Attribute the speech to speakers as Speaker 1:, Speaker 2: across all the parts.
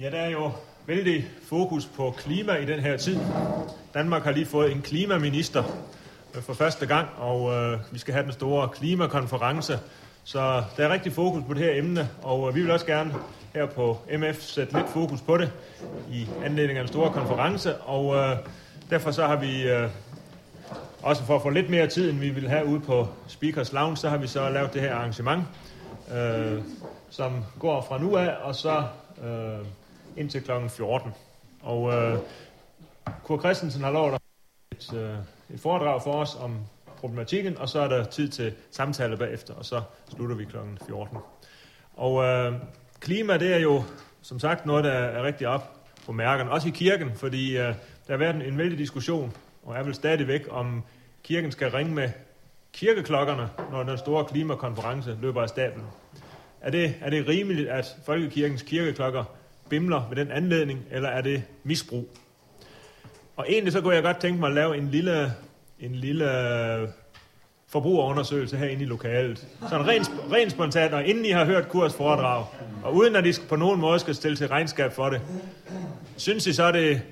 Speaker 1: Ja, der er jo vældig fokus på klima i den her tid. Danmark har lige fået en klimaminister øh, for første gang, og øh, vi skal have den store klimakonference. Så der er rigtig fokus på det her emne, og øh, vi vil også gerne her på MF sætte lidt fokus på det i anledning af den store konference, og øh, derfor så har vi øh, også for at få lidt mere tid, end vi vil have ude på Speakers Lounge, så har vi så lavet det her arrangement, øh, som går fra nu af, og så øh, indtil kl. 14. Og øh, Kurt Christensen har lovet et, øh, et foredrag for os om problematikken, og så er der tid til samtale bagefter, og så slutter vi kl. 14. Og øh, klima, det er jo som sagt noget, der er rigtig op på mærken, også i kirken, fordi øh, der har været en, en vældig diskussion, og er vel stadigvæk, om kirken skal ringe med kirkeklokkerne, når den store klimakonference løber af stablen. Er det, er det rimeligt, at Folkekirkens kirkeklokker bimler ved den anledning, eller er det misbrug? Og egentlig så kunne jeg godt tænke mig at lave en lille, en lille øh, forbrugerundersøgelse herinde i lokalet. Sådan rent, rent spontant, og inden I har hørt kurs foredrag, og uden at I på nogen måde skal stille til regnskab for det, synes I så, er det,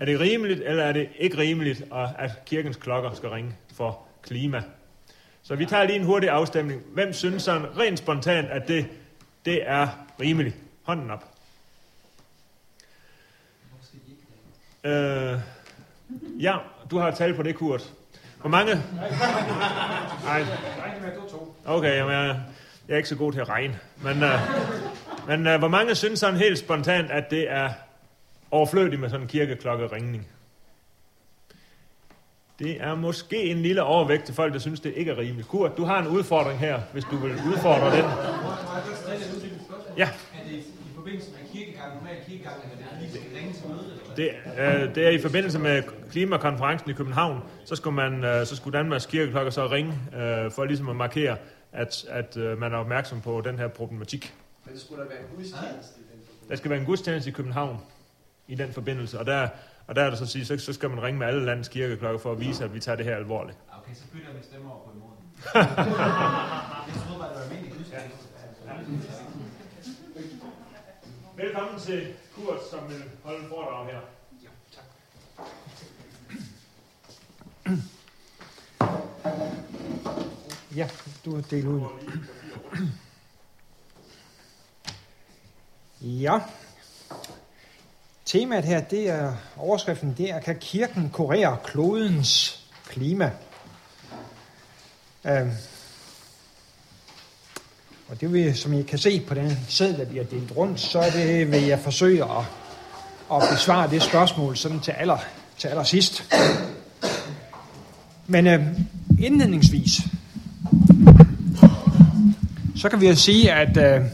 Speaker 1: er det rimeligt, eller er det ikke rimeligt, at kirkens klokker skal ringe for klima? Så vi tager lige en hurtig afstemning. Hvem synes sådan rent spontant, at det, det er rimeligt? Hånden op. Øh, ja, du har et tal på det, Kurt. Hvor mange? Nej. Okay, jamen, jeg, jeg er ikke så god til at regne. Men, øh, men øh, hvor mange synes sådan helt spontant, at det er overflødigt med sådan en kirkeklokkeringning? Det er måske en lille overvægt til folk, der synes, det ikke er rimeligt. Kurt, du har en udfordring her, hvis du vil udfordre den. Ja. Er det i forbindelse med kirkegangen, normal kirkegang, eller er det lige ringe til møde? Det, øh, det er i forbindelse med klimakonferencen i København, så skulle, man, øh, så skulle Danmarks kirkeklokker så ringe øh, for ligesom at markere, at, at øh, man er opmærksom på den her problematik.
Speaker 2: Men det skulle der være en gudstjeneste i den
Speaker 1: Der skal være en gudstjeneste i København i den forbindelse, og der, og der er det så at sige, så, så skal man ringe med alle landets kirkeklokker for at vise, at vi tager det her alvorligt.
Speaker 3: Okay, så bytter vi stemmer over på imod. jeg troede bare, det var almindelig gudstjeneste.
Speaker 1: Velkommen til Kurt, som vil holde en foredrag her.
Speaker 2: Ja, tak.
Speaker 4: Ja, du har delt ud. Ja. Temaet her, det er overskriften, det er, kan kirken kurere klodens klima? Øhm. Og det vil, som I kan se på den sæd, der bliver delt rundt, så det vil jeg forsøge at, at besvare det spørgsmål sådan til, aller, til allersidst. Men øh, indledningsvis, så kan vi jo sige, at øh,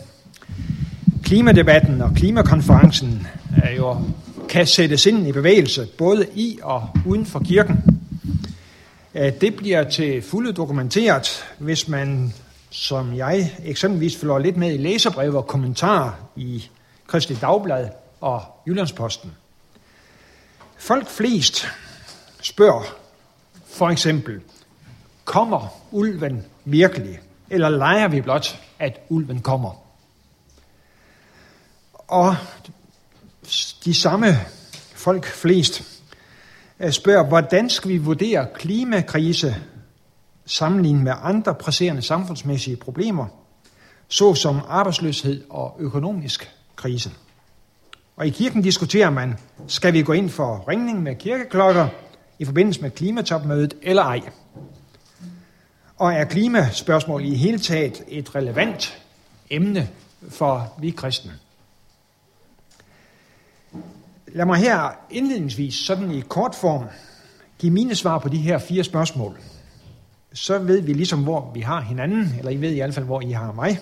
Speaker 4: klimadebatten og klimakonferencen er jo, kan sættes ind i bevægelse, både i og uden for kirken. Øh, det bliver til fulde dokumenteret, hvis man, som jeg eksempelvis følger lidt med i læserbrev og kommentarer i Kristelig Dagblad og Jyllandsposten. Folk flest spørger for eksempel, kommer ulven virkelig? Eller leger vi blot, at ulven kommer? Og de samme folk flest øh, spørger, hvordan skal vi vurdere klimakrise sammenlignet med andre presserende samfundsmæssige problemer, såsom arbejdsløshed og økonomisk krise. Og i kirken diskuterer man, skal vi gå ind for ringning med kirkeklokker i forbindelse med klimatopmødet eller ej? Og er klimaspørgsmål i hele taget et relevant emne for vi kristne? Lad mig her indledningsvis, sådan i kort form, give mine svar på de her fire spørgsmål. Så ved vi ligesom, hvor vi har hinanden, eller I ved i hvert fald, hvor I har mig.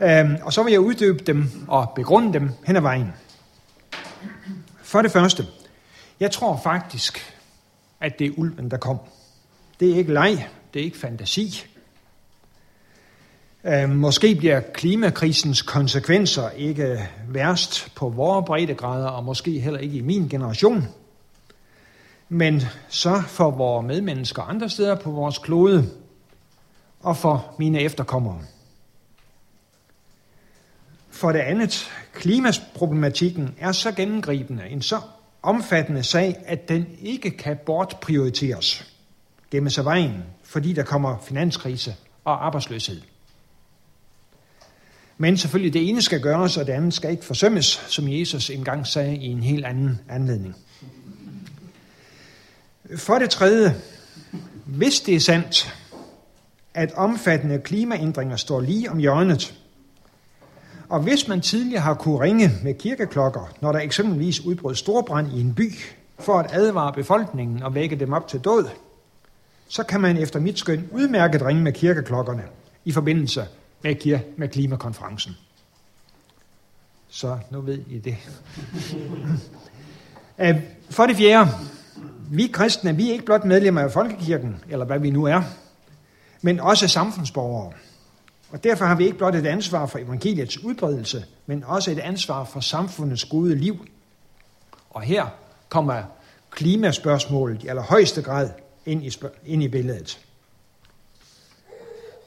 Speaker 4: Øhm, og så vil jeg uddybe dem og begrunde dem hen ad vejen. For det første, jeg tror faktisk, at det er ulven, der kom. Det er ikke leg, det er ikke fantasi. Øh, måske bliver klimakrisens konsekvenser ikke værst på vores breddegrader, og måske heller ikke i min generation. Men så for vores medmennesker andre steder på vores klode, og for mine efterkommere. For det andet, klimaproblematikken er så gennemgribende, en så omfattende sag, at den ikke kan bortprioriteres gennem sig vejen, fordi der kommer finanskrise og arbejdsløshed. Men selvfølgelig, det ene skal gøres, og det andet skal ikke forsømmes, som Jesus engang sagde i en helt anden anledning. For det tredje, hvis det er sandt, at omfattende klimaændringer står lige om hjørnet, og hvis man tidligere har kunne ringe med kirkeklokker, når der eksempelvis udbrød storbrand i en by, for at advare befolkningen og vække dem op til død, så kan man efter mit skøn udmærket ringe med kirkeklokkerne i forbindelse med, med klimakonferencen. Så nu ved I det. For det fjerde, vi kristne, vi er ikke blot medlemmer af folkekirken, eller hvad vi nu er, men også samfundsborgere. Og derfor har vi ikke blot et ansvar for evangeliets udbredelse, men også et ansvar for samfundets gode liv. Og her kommer klimaspørgsmålet i allerhøjeste grad ind i, ind i billedet.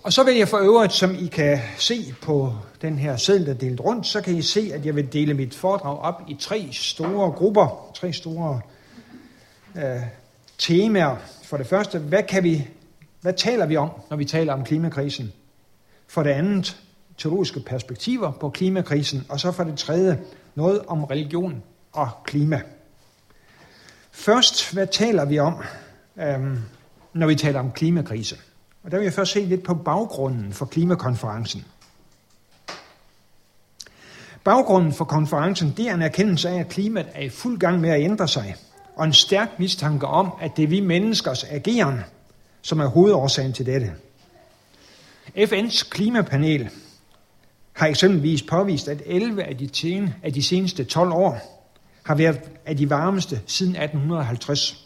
Speaker 4: Og så vil jeg for øvrigt, som I kan se på den her seddel, der er delt rundt, så kan I se, at jeg vil dele mit foredrag op i tre store grupper, tre store øh, temaer. For det første, hvad, kan vi, hvad taler vi om, når vi taler om klimakrisen? For det andet, teologiske perspektiver på klimakrisen. Og så for det tredje, noget om religion og klima. Først, hvad taler vi om, øhm, når vi taler om klimakrise? Og der vil jeg først se lidt på baggrunden for klimakonferencen. Baggrunden for konferencen det er en erkendelse af, at klimaet er i fuld gang med at ændre sig, og en stærk mistanke om, at det er vi menneskers ageren, som er hovedårsagen til dette. FN's klimapanel har eksempelvis påvist, at 11 af de, 10, af de seneste 12 år har været af de varmeste siden 1850.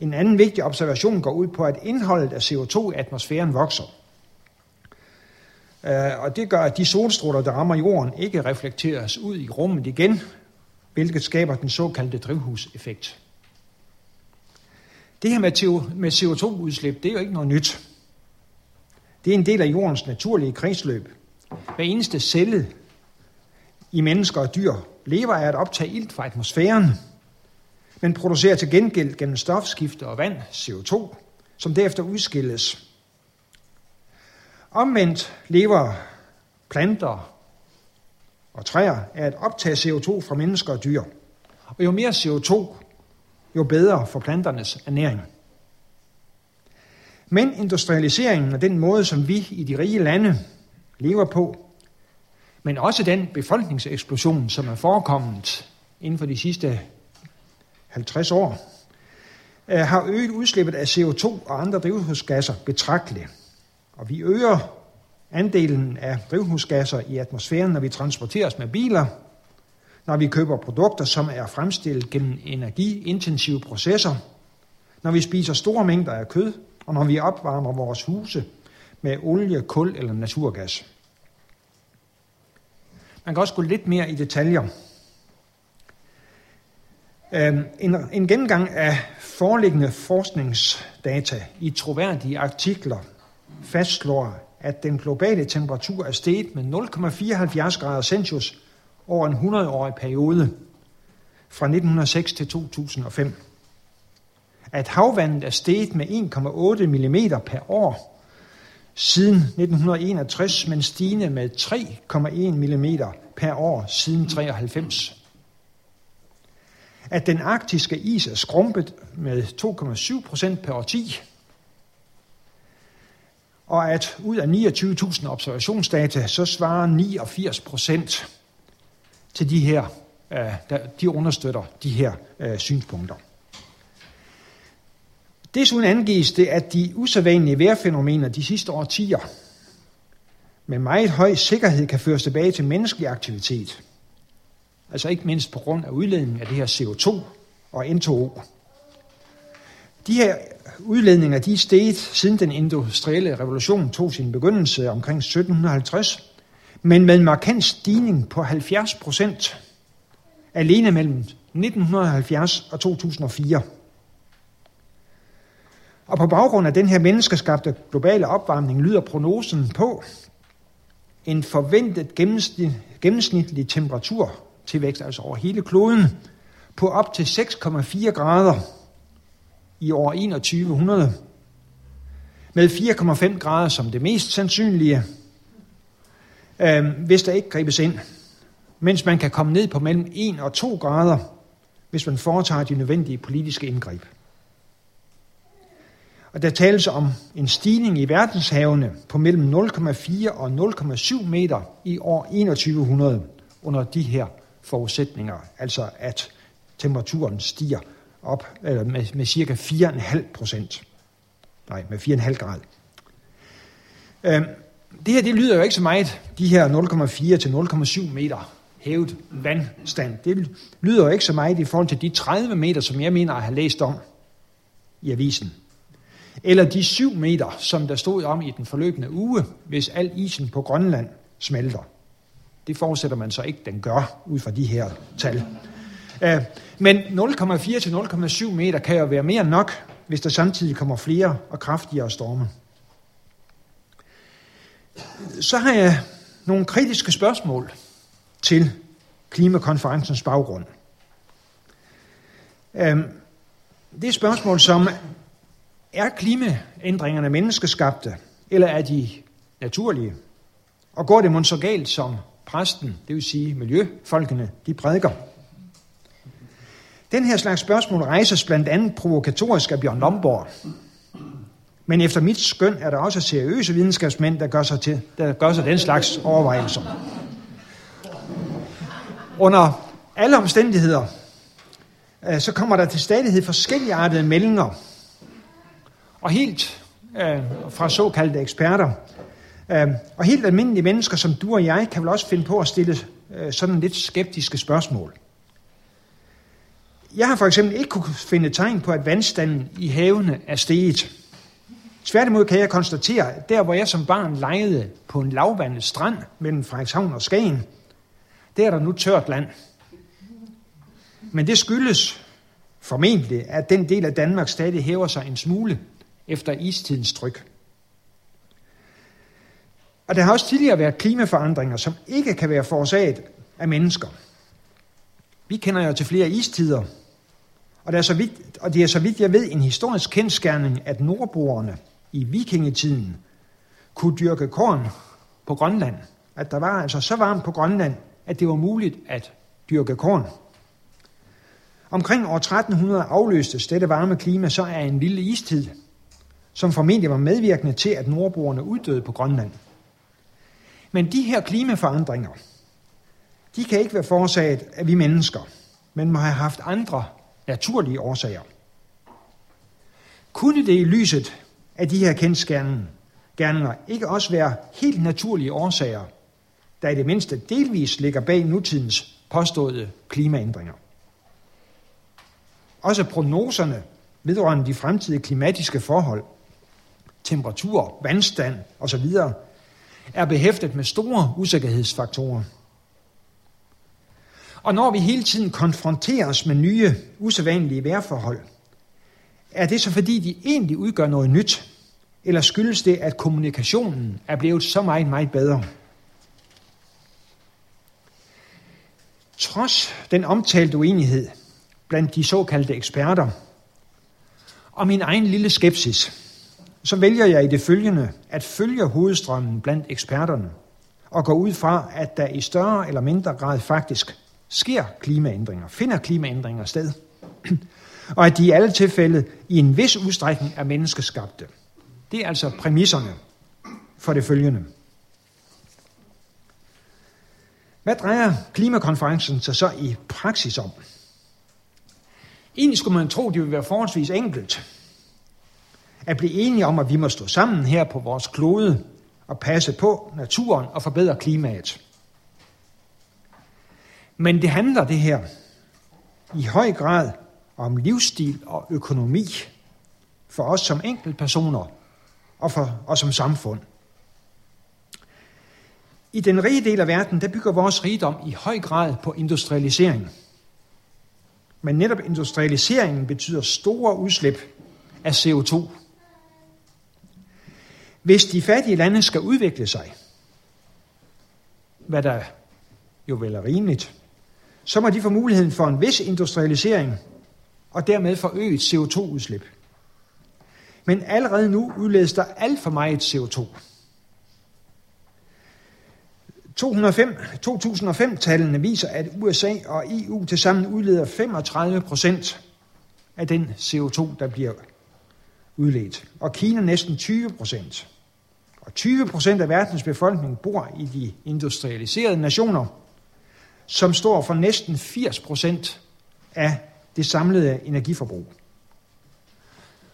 Speaker 4: En anden vigtig observation går ud på, at indholdet af CO2 i atmosfæren vokser. Øh, og det gør, at de solstråler, der rammer jorden, ikke reflekteres ud i rummet igen, hvilket skaber den såkaldte drivhuseffekt. Det her med CO2-udslip, det er jo ikke noget nyt. Det er en del af jordens naturlige kredsløb. Hver eneste celle i mennesker og dyr lever af at optage ilt fra atmosfæren, men producerer til gengæld gennem stofskifte og vand CO2, som derefter udskilles. Omvendt lever planter og træer er at optage CO2 fra mennesker og dyr. Og jo mere CO2, jo bedre for planternes ernæring. Men industrialiseringen og den måde, som vi i de rige lande lever på, men også den befolkningseksplosion, som er forekommet inden for de sidste 50 år, øh, har øget udslippet af CO2 og andre drivhusgasser betragteligt. Og vi øger andelen af drivhusgasser i atmosfæren, når vi transporteres med biler, når vi køber produkter, som er fremstillet gennem energiintensive processer, når vi spiser store mængder af kød, og når vi opvarmer vores huse med olie, kul eller naturgas. Man kan også gå lidt mere i detaljer. Øhm, en, en gennemgang af foreliggende forskningsdata i troværdige artikler fastslår, at den globale temperatur er steget med 0,74 grader Celsius over en 100-årig periode fra 1906 til 2005 at havvandet er steget med 1,8 mm per år siden 1961, men stigende med 3,1 mm per år siden 93. At den arktiske is er skrumpet med 2,7 procent per årti, og at ud af 29.000 observationsdata, så svarer 89 procent til de her, øh, de understøtter de her øh, synspunkter. Desuden angives det, at de usædvanlige vejrfænomener de sidste årtier med meget høj sikkerhed kan føres tilbage til menneskelig aktivitet. Altså ikke mindst på grund af udledningen af det her CO2 og N2O. De her udledninger de er steget siden den industrielle revolution tog sin begyndelse omkring 1750, men med en markant stigning på 70 procent alene mellem 1970 og 2004. Og på baggrund af den her menneskeskabte globale opvarmning lyder prognosen på, en forventet gennemsnitlig temperatur tilvækst, altså over hele kloden, på op til 6,4 grader i år 2100, med 4,5 grader som det mest sandsynlige, øh, hvis der ikke gribes ind, mens man kan komme ned på mellem 1 og 2 grader, hvis man foretager de nødvendige politiske indgreb. Og der tales om en stigning i verdenshavene på mellem 0,4 og 0,7 meter i år 2100 under de her forudsætninger, altså at temperaturen stiger op eller med, med cirka 4,5 procent. Nej, med 4,5 grad. Øhm, det her, det lyder jo ikke så meget, de her 0,4 til 0,7 meter hævet vandstand. Det lyder jo ikke så meget i forhold til de 30 meter, som jeg mener at have læst om i avisen. Eller de 7 meter, som der stod om i den forløbende uge, hvis al isen på Grønland smelter. Det forudsætter man så ikke, den gør, ud fra de her tal. Øh, men 0,4 til 0,7 meter kan jo være mere end nok, hvis der samtidig kommer flere og kraftigere storme. Så har jeg nogle kritiske spørgsmål til klimakonferencens baggrund. Øhm, det er spørgsmål som, er klimaændringerne menneskeskabte, eller er de naturlige? Og går det mon så galt, som præsten, det vil sige miljøfolkene, de prædiker? Den her slags spørgsmål rejses blandt andet provokatorisk af Bjørn Lomborg. Men efter mit skøn er der også seriøse videnskabsmænd, der gør sig, til, der gør sig den slags overvejelser. Under alle omstændigheder, øh, så kommer der til stadighed forskelligartede meldinger. Og helt øh, fra såkaldte eksperter, øh, og helt almindelige mennesker som du og jeg, kan vel også finde på at stille øh, sådan lidt skeptiske spørgsmål. Jeg har for eksempel ikke kunne finde tegn på, at vandstanden i havene er steget. Tværtimod kan jeg konstatere, at der hvor jeg som barn lejede på en lavvandet strand mellem Frederikshavn og Skagen, der er der nu tørt land. Men det skyldes formentlig, at den del af Danmark stadig hæver sig en smule efter istidens tryk. Og der har også tidligere været klimaforandringer, som ikke kan være forårsaget af mennesker. Vi kender jo til flere istider, og det er så vidt, og det er så vidt jeg ved en historisk kendskærning, at nordboerne i vikingetiden kunne dyrke korn på Grønland. At der var altså så varmt på Grønland, at det var muligt at dyrke korn. Omkring år 1300 afløstes dette varme klima så af en lille istid, som formentlig var medvirkende til, at nordboerne uddøde på Grønland. Men de her klimaforandringer, de kan ikke være forårsaget af vi mennesker, men må have haft andre naturlige årsager. Kunne det i lyset af de her kendskærninger ikke også være helt naturlige årsager, der i det mindste delvis ligger bag nutidens påståede klimaændringer? Også prognoserne vedrørende de fremtidige klimatiske forhold, temperatur, vandstand osv., er behæftet med store usikkerhedsfaktorer – og når vi hele tiden konfronteres med nye, usædvanlige vejrforhold, er det så fordi, de egentlig udgør noget nyt? Eller skyldes det, at kommunikationen er blevet så meget, meget bedre? Trods den omtalte uenighed blandt de såkaldte eksperter, og min egen lille skepsis, så vælger jeg i det følgende at følge hovedstrømmen blandt eksperterne og gå ud fra, at der i større eller mindre grad faktisk sker klimaændringer, finder klimaændringer sted, og at de i alle tilfælde i en vis udstrækning er menneskeskabte. Det er altså præmisserne for det følgende. Hvad drejer klimakonferencen sig så i praksis om? Egentlig skulle man tro, det ville være forholdsvis enkelt at blive enige om, at vi må stå sammen her på vores klode og passe på naturen og forbedre klimaet. Men det handler det her i høj grad om livsstil og økonomi for os som enkeltpersoner og, for, og som samfund. I den rige del af verden, der bygger vores rigdom i høj grad på industrialisering. Men netop industrialiseringen betyder store udslip af CO2. Hvis de fattige lande skal udvikle sig, hvad der jo vel er rimeligt, så må de få muligheden for en vis industrialisering og dermed forøget CO2-udslip. Men allerede nu udledes der alt for meget CO2. 2005-tallene viser, at USA og EU tilsammen udleder 35 procent af den CO2, der bliver udledt, og Kina næsten 20 procent. Og 20 procent af verdens befolkning bor i de industrialiserede nationer, som står for næsten 80 procent af det samlede energiforbrug.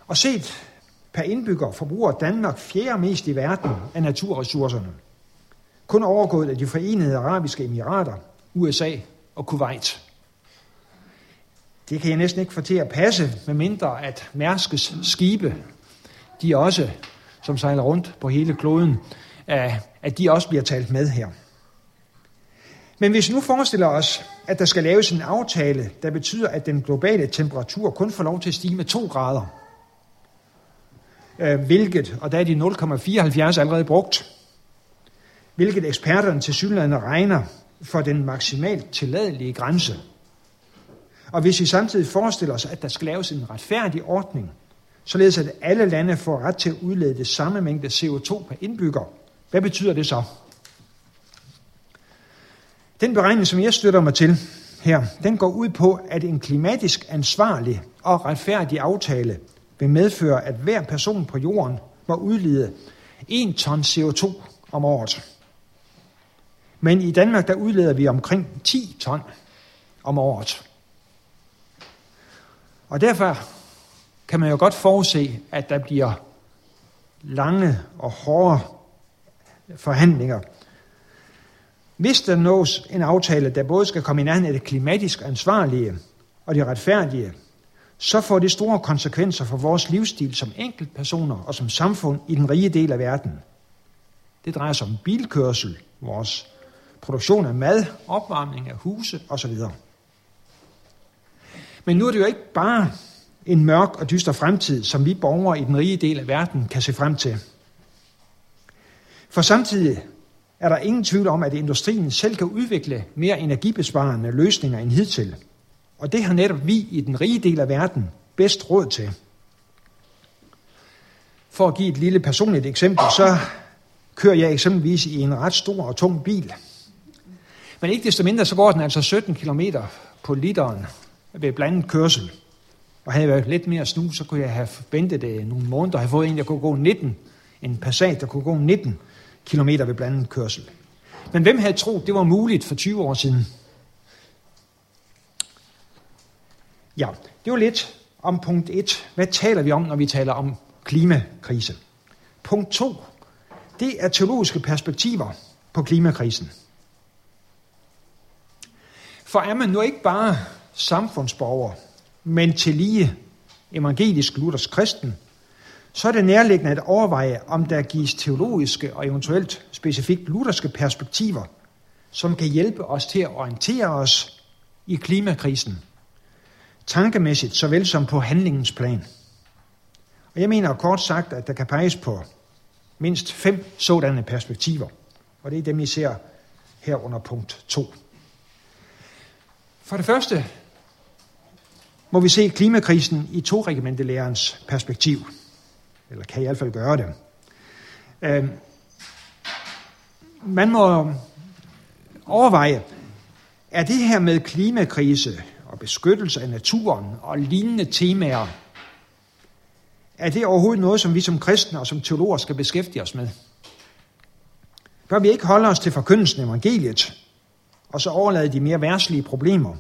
Speaker 4: Og set per indbygger forbruger Danmark fjerde mest i verden af naturressourcerne. Kun overgået af de forenede arabiske emirater, USA og Kuwait. Det kan jeg næsten ikke få til at passe, med mindre at Mærskes skibe, de også, som sejler rundt på hele kloden, øh, at de også bliver talt med her. Men hvis vi nu forestiller os, at der skal laves en aftale, der betyder, at den globale temperatur kun får lov til at stige med 2 grader, øh, hvilket, og der er de 0,74 allerede brugt, hvilket eksperterne til synligheden regner for den maksimalt tilladelige grænse. Og hvis vi samtidig forestiller os, at der skal laves en retfærdig ordning, således at alle lande får ret til at udlede det samme mængde CO2 per indbygger, hvad betyder det så? Den beregning, som jeg støtter mig til her, den går ud på, at en klimatisk ansvarlig og retfærdig aftale vil medføre, at hver person på jorden må udlede 1 ton CO2 om året. Men i Danmark, der udleder vi omkring 10 ton om året. Og derfor kan man jo godt forudse, at der bliver lange og hårde forhandlinger hvis der nås en aftale, der både skal komme i nærheden af det klimatisk ansvarlige og det retfærdige, så får det store konsekvenser for vores livsstil som enkeltpersoner og som samfund i den rige del af verden. Det drejer sig om bilkørsel, vores produktion af mad, opvarmning af huse osv. Men nu er det jo ikke bare en mørk og dyster fremtid, som vi borgere i den rige del af verden kan se frem til. For samtidig er der ingen tvivl om, at industrien selv kan udvikle mere energibesparende løsninger end hidtil. Og det har netop vi i den rige del af verden bedst råd til. For at give et lille personligt eksempel, så kører jeg eksempelvis i en ret stor og tung bil. Men ikke desto mindre, så går den altså 17 km på literen ved blandet kørsel. Og havde jeg været lidt mere snu, så kunne jeg have ventet det nogle måneder og have fået en, der kunne gå 19, en Passat, der kunne gå 19 kilometer ved blandet kørsel. Men hvem havde troet, det var muligt for 20 år siden? Ja, det var lidt om punkt 1. Hvad taler vi om, når vi taler om klimakrise? Punkt 2. Det er teologiske perspektiver på klimakrisen. For er man nu ikke bare samfundsborger, men til lige evangelisk luthersk kristen, så er det nærliggende at overveje, om der gives teologiske og eventuelt specifikt lutherske perspektiver, som kan hjælpe os til at orientere os i klimakrisen, tankemæssigt såvel som på handlingens plan. Og jeg mener kort sagt, at der kan peges på mindst fem sådanne perspektiver, og det er dem, I ser her under punkt 2. For det første må vi se klimakrisen i to regimentelærens perspektiv – eller kan i hvert fald gøre det. Øh, man må overveje, er det her med klimakrise og beskyttelse af naturen og lignende temaer, er det overhovedet noget, som vi som kristne og som teologer skal beskæftige os med? Bør vi ikke holde os til forkyndelsen af evangeliet, og så overlade de mere værtslige problemer,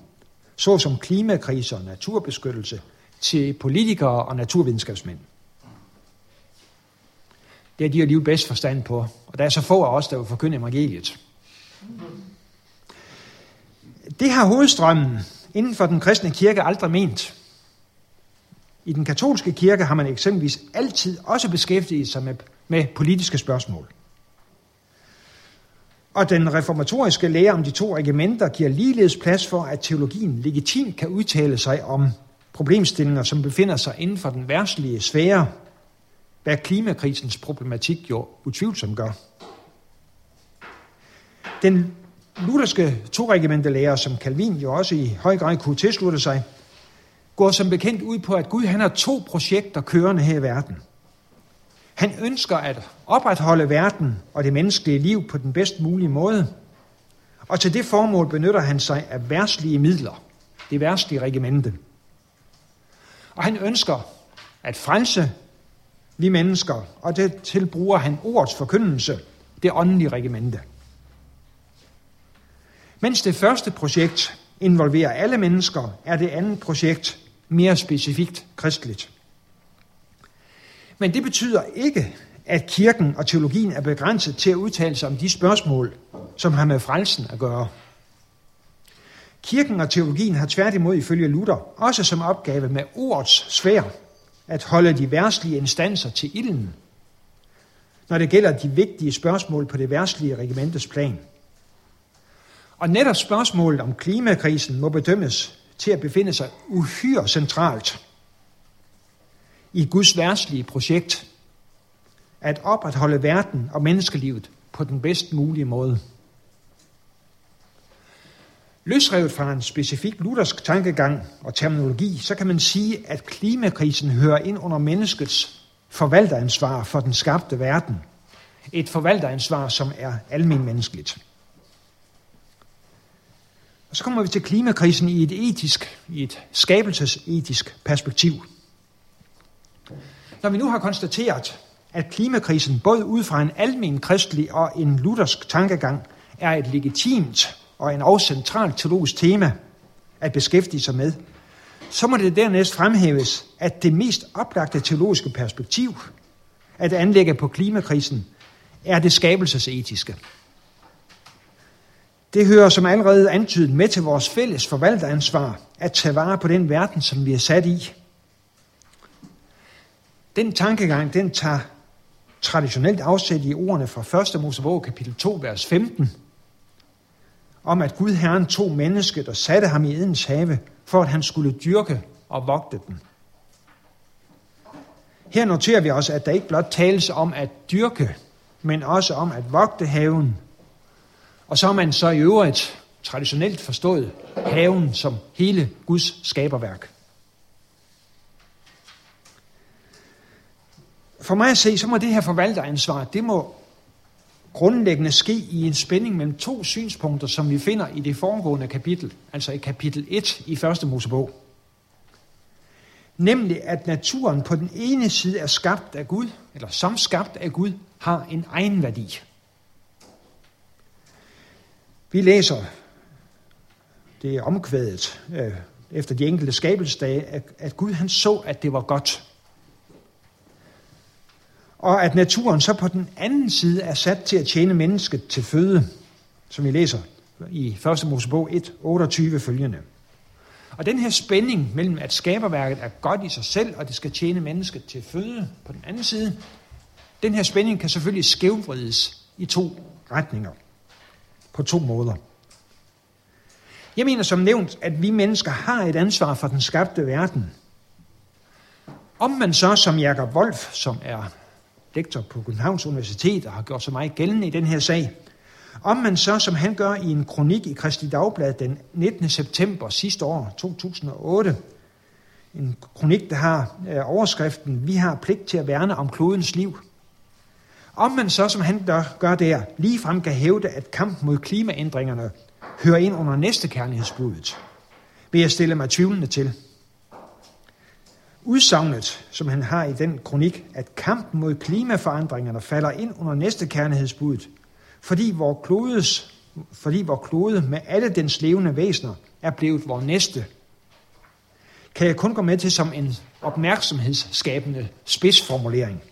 Speaker 4: såsom klimakrise og naturbeskyttelse, til politikere og naturvidenskabsmænd? Det har de alligevel bedst forstand på. Og der er så få af os, der vil forkynde evangeliet. Det har hovedstrømmen inden for den kristne kirke aldrig ment. I den katolske kirke har man eksempelvis altid også beskæftiget sig med, med politiske spørgsmål. Og den reformatoriske lære om de to regimenter giver ligeledes plads for, at teologien legitimt kan udtale sig om problemstillinger, som befinder sig inden for den værtslige sfære hvad klimakrisens problematik jo utvivlsomt gør. Den lutherske toregimentelærer, som Calvin jo også i høj grad kunne tilslutte sig, går som bekendt ud på, at Gud han har to projekter kørende her i verden. Han ønsker at opretholde verden og det menneskelige liv på den bedst mulige måde, og til det formål benytter han sig af værslige midler, det værslige regimente. Og han ønsker at frelse vi mennesker, og det tilbruger han ordets forkyndelse, det åndelige regimente. Mens det første projekt involverer alle mennesker, er det andet projekt mere specifikt kristeligt. Men det betyder ikke, at kirken og teologien er begrænset til at udtale sig om de spørgsmål, som har med frelsen at gøre. Kirken og teologien har tværtimod ifølge Luther også som opgave med ordets svær at holde de værtslige instanser til ilden, når det gælder de vigtige spørgsmål på det værtslige regimentets plan. Og netop spørgsmålet om klimakrisen må bedømmes til at befinde sig uhyre centralt i Guds værtslige projekt at opretholde verden og menneskelivet på den bedst mulige måde. Løsrevet fra en specifik luthersk tankegang og terminologi, så kan man sige, at klimakrisen hører ind under menneskets forvalteransvar for den skabte verden. Et forvalteransvar, som er almenmenneskeligt. Og så kommer vi til klimakrisen i et etisk, i et skabelsesetisk perspektiv. Når vi nu har konstateret, at klimakrisen både ud fra en almen kristelig og en luthersk tankegang er et legitimt og en også central teologisk tema at beskæftige sig med, så må det dernæst fremhæves, at det mest oplagte teologiske perspektiv at anlægge på klimakrisen er det skabelsesetiske. Det hører som allerede antydet med til vores fælles forvalteransvar at tage vare på den verden, som vi er sat i. Den tankegang, den tager traditionelt afsæt i ordene fra 1. Mosebog kapitel 2, vers 15, om at Gud Herren tog mennesket og satte ham i Edens have, for at han skulle dyrke og vogte den. Her noterer vi også, at der ikke blot tales om at dyrke, men også om at vogte haven. Og så har man så i øvrigt traditionelt forstået haven som hele Guds skaberværk. For mig at se, så må det her forvalteransvar, det må grundlæggende ske i en spænding mellem to synspunkter, som vi finder i det foregående kapitel, altså i kapitel 1 i første Mosebog. Nemlig, at naturen på den ene side er skabt af Gud, eller som skabt af Gud, har en egen værdi. Vi læser det er omkvædet øh, efter de enkelte skabelsesdage, at, at Gud han så, at det var godt og at naturen så på den anden side er sat til at tjene mennesket til føde, som vi læser i 1. Mosebog 1, 28 følgende. Og den her spænding mellem, at skaberværket er godt i sig selv, og det skal tjene mennesket til føde på den anden side, den her spænding kan selvfølgelig skævvrides i to retninger, på to måder. Jeg mener som nævnt, at vi mennesker har et ansvar for den skabte verden. Om man så, som Jakob Wolf, som er lektor på Københavns Universitet og har gjort så meget gældende i den her sag. Om man så, som han gør i en kronik i Kristi Dagblad den 19. september sidste år, 2008, en kronik, der har øh, overskriften, vi har pligt til at værne om klodens liv. Om man så, som han gør, gør der, ligefrem kan hævde, at kampen mod klimaændringerne hører ind under næste kærlighedsbuddet, vil jeg stille mig tvivlende til udsagnet, som han har i den kronik, at kampen mod klimaforandringerne falder ind under næste kærlighedsbud, fordi vor, klodes, fordi vor klode med alle dens levende væsener er blevet vor næste, kan jeg kun gå med til som en opmærksomhedsskabende spidsformulering.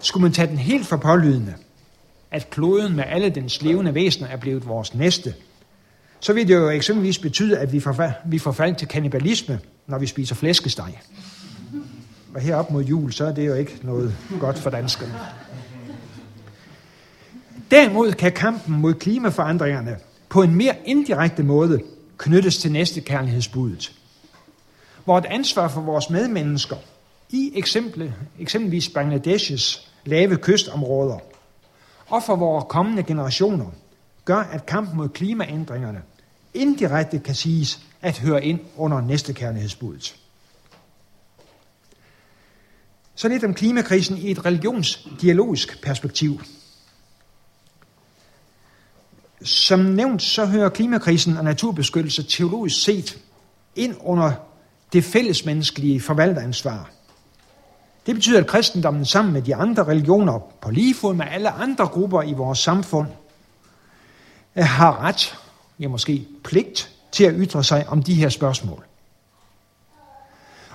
Speaker 4: Skulle man tage den helt for pålydende, at kloden med alle dens levende væsener er blevet vores næste, så vil det jo eksempelvis betyde, at vi forfald, vi får til kannibalisme, når vi spiser flæskesteg. Og herop mod jul, så er det jo ikke noget godt for danskerne. Derimod kan kampen mod klimaforandringerne på en mere indirekte måde knyttes til næste kærlighedsbuddet. Hvor ansvar for vores medmennesker i eksempel, eksempelvis Bangladesh's lave kystområder og for vores kommende generationer gør, at kampen mod klimaændringerne indirekte kan siges at høre ind under næstekærlighedsbuddet. Så lidt om klimakrisen i et religionsdialogisk perspektiv. Som nævnt, så hører klimakrisen og naturbeskyttelse teologisk set ind under det fællesmenneskelige forvalteransvar. Det betyder, at kristendommen sammen med de andre religioner, på lige fod med alle andre grupper i vores samfund, har ret, ja måske pligt, til at ytre sig om de her spørgsmål.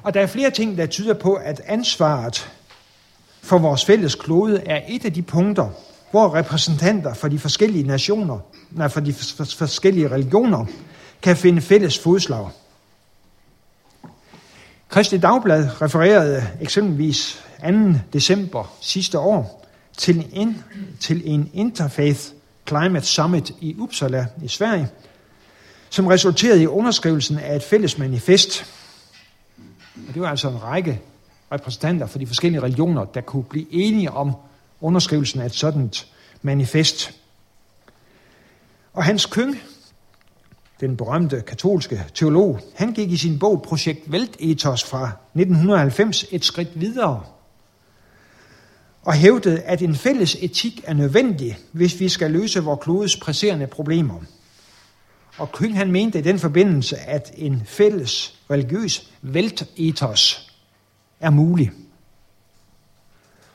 Speaker 4: Og der er flere ting, der tyder på, at ansvaret for vores fælles klode er et af de punkter, hvor repræsentanter for de forskellige nationer, nej, for de forskellige religioner, kan finde fælles fodslag. Kristelig Dagblad refererede eksempelvis 2. december sidste år til en, til en Interfaith Climate Summit i Uppsala i Sverige, som resulterede i underskrivelsen af et fælles manifest. Og det var altså en række repræsentanter for de forskellige religioner, der kunne blive enige om underskrivelsen af et sådan manifest. Og Hans Køng, den berømte katolske teolog, han gik i sin bog Projekt Weltethos fra 1990 et skridt videre og hævdede, at en fælles etik er nødvendig, hvis vi skal løse vores klodes presserende problemer. Og Køng han mente i den forbindelse, at en fælles religiøs Weltethos er mulig.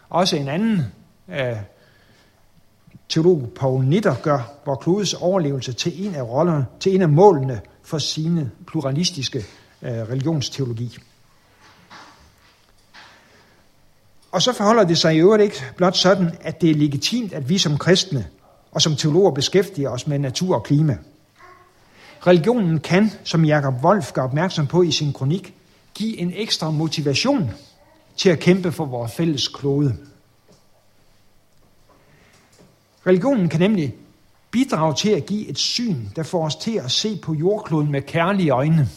Speaker 4: Også en anden øh, teolog, Paul Nitter, gør vor klodes overlevelse til en af rollerne, til en af målene for sine pluralistiske øh, religionsteologi. Og så forholder det sig i øvrigt ikke blot sådan, at det er legitimt, at vi som kristne og som teologer beskæftiger os med natur og klima. Religionen kan, som Jakob Wolf gør opmærksom på i sin kronik, give en ekstra motivation til at kæmpe for vores fælles klode. Religionen kan nemlig bidrage til at give et syn, der får os til at se på jordkloden med kærlige øjne,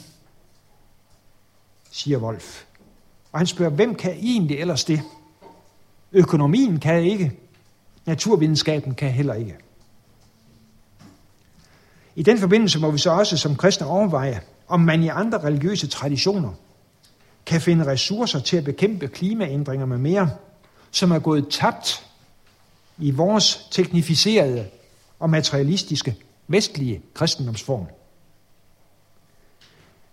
Speaker 4: siger Wolf. Og han spørger, hvem kan egentlig ellers det? Økonomien kan ikke. Naturvidenskaben kan heller ikke. I den forbindelse må vi så også som kristne overveje, om man i andre religiøse traditioner kan finde ressourcer til at bekæmpe klimaændringer med mere, som er gået tabt i vores teknificerede og materialistiske vestlige kristendomsform.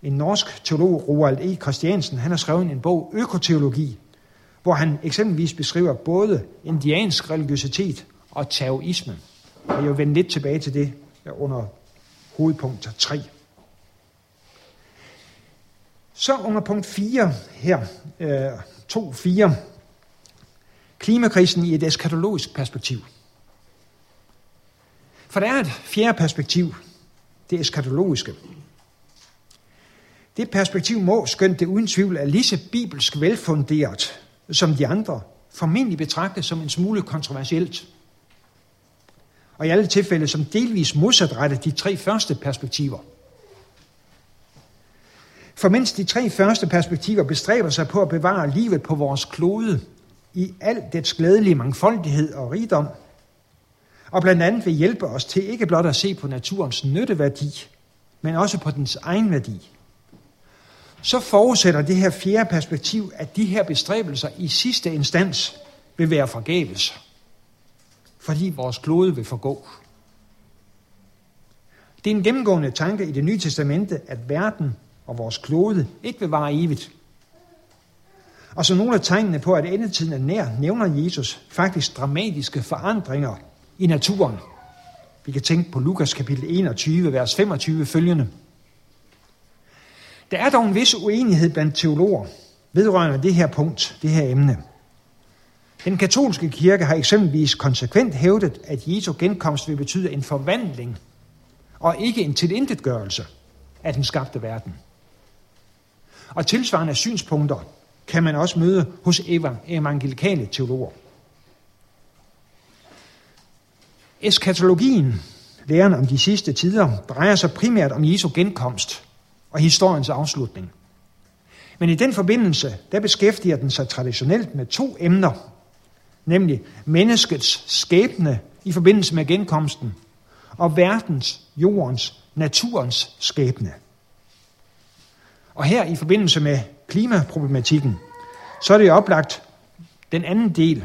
Speaker 4: En norsk teolog, Roald E. Christiansen, han har skrevet en bog, Økoteologi, hvor han eksempelvis beskriver både indiansk religiøsitet og taoisme. Jeg vil vende lidt tilbage til det under hovedpunkt 3. Så under punkt 4 her, øh, 2.4, klimakrisen i et eskatologisk perspektiv. For der er et fjerde perspektiv, det eskatologiske. Det perspektiv må, skønt det uden tvivl er lige så bibelsk velfunderet som de andre, formentlig betragtes som en smule kontroversielt. Og i alle tilfælde som delvis modsatrettet de tre første perspektiver. For mens de tre første perspektiver bestræber sig på at bevare livet på vores klode i al dets glædelige mangfoldighed og rigdom, og blandt andet vil hjælpe os til ikke blot at se på naturens nytteværdi, men også på dens egen værdi, så forudsætter det her fjerde perspektiv, at de her bestræbelser i sidste instans vil være forgæves, fordi vores klode vil forgå. Det er en gennemgående tanke i det nye testamente, at verden og vores klode ikke vil vare evigt. Og så nogle af tegnene på, at endetiden er nær, nævner Jesus faktisk dramatiske forandringer i naturen. Vi kan tænke på Lukas kapitel 21, vers 25 følgende. Der er dog en vis uenighed blandt teologer vedrørende det her punkt, det her emne. Den katolske kirke har eksempelvis konsekvent hævdet, at Jesu genkomst vil betyde en forvandling og ikke en tilintetgørelse af den skabte verden. Og tilsvarende synspunkter kan man også møde hos evangelikale teologer. Eskatologien, læren om de sidste tider, drejer sig primært om Jesu genkomst og historiens afslutning. Men i den forbindelse, der beskæftiger den sig traditionelt med to emner, nemlig menneskets skæbne i forbindelse med genkomsten, og verdens, jordens, naturens skæbne. Og her i forbindelse med klimaproblematikken, så er det oplagt den anden del,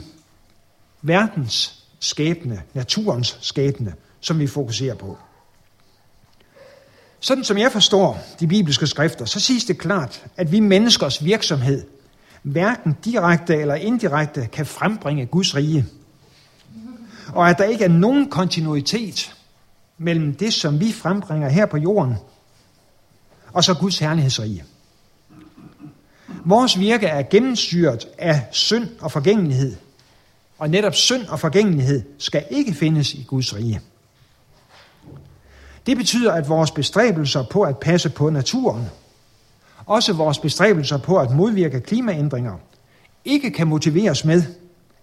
Speaker 4: verdens skæbne, naturens skæbne, som vi fokuserer på. Sådan som jeg forstår de bibelske skrifter, så siges det klart, at vi menneskers virksomhed hverken direkte eller indirekte kan frembringe Guds rige. Og at der ikke er nogen kontinuitet mellem det, som vi frembringer her på jorden, og så Guds herlighedsrige. Vores virke er gennemsyret af synd og forgængelighed, og netop synd og forgængelighed skal ikke findes i Guds rige. Det betyder, at vores bestræbelser på at passe på naturen, også vores bestræbelser på at modvirke klimaændringer, ikke kan motiveres med,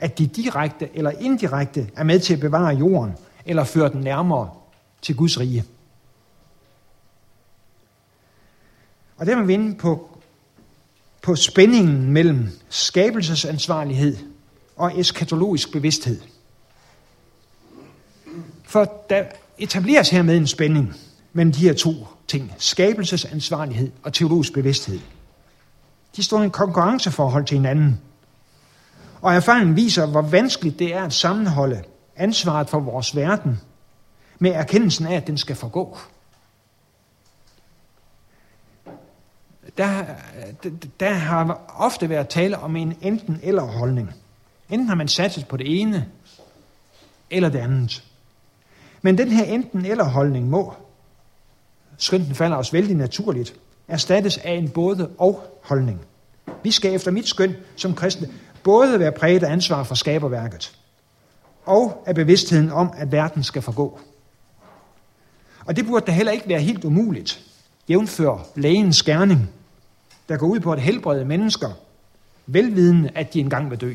Speaker 4: at de direkte eller indirekte er med til at bevare jorden eller føre den nærmere til Guds rige. Og der er vi inde på, på spændingen mellem skabelsesansvarlighed og eskatologisk bevidsthed. For der etableres hermed en spænding mellem de her to ting. Skabelsesansvarlighed og teologisk bevidsthed. De står i en konkurrenceforhold til hinanden. Og erfaringen viser, hvor vanskeligt det er at sammenholde ansvaret for vores verden med erkendelsen af, at den skal forgå. Der, der har ofte været tale om en enten-eller holdning. Enten har man satset på det ene, eller det andet. Men den her enten-eller holdning må, skønt den falder os vældig naturligt, erstattes af en både og holdning. Vi skal efter mit skøn som kristne både være præget af ansvar for skaberværket, og af bevidstheden om, at verden skal forgå. Og det burde da heller ikke være helt umuligt, jævnfør lægens gerning, der går ud på at helbrede mennesker, velvidende, at de engang vil dø.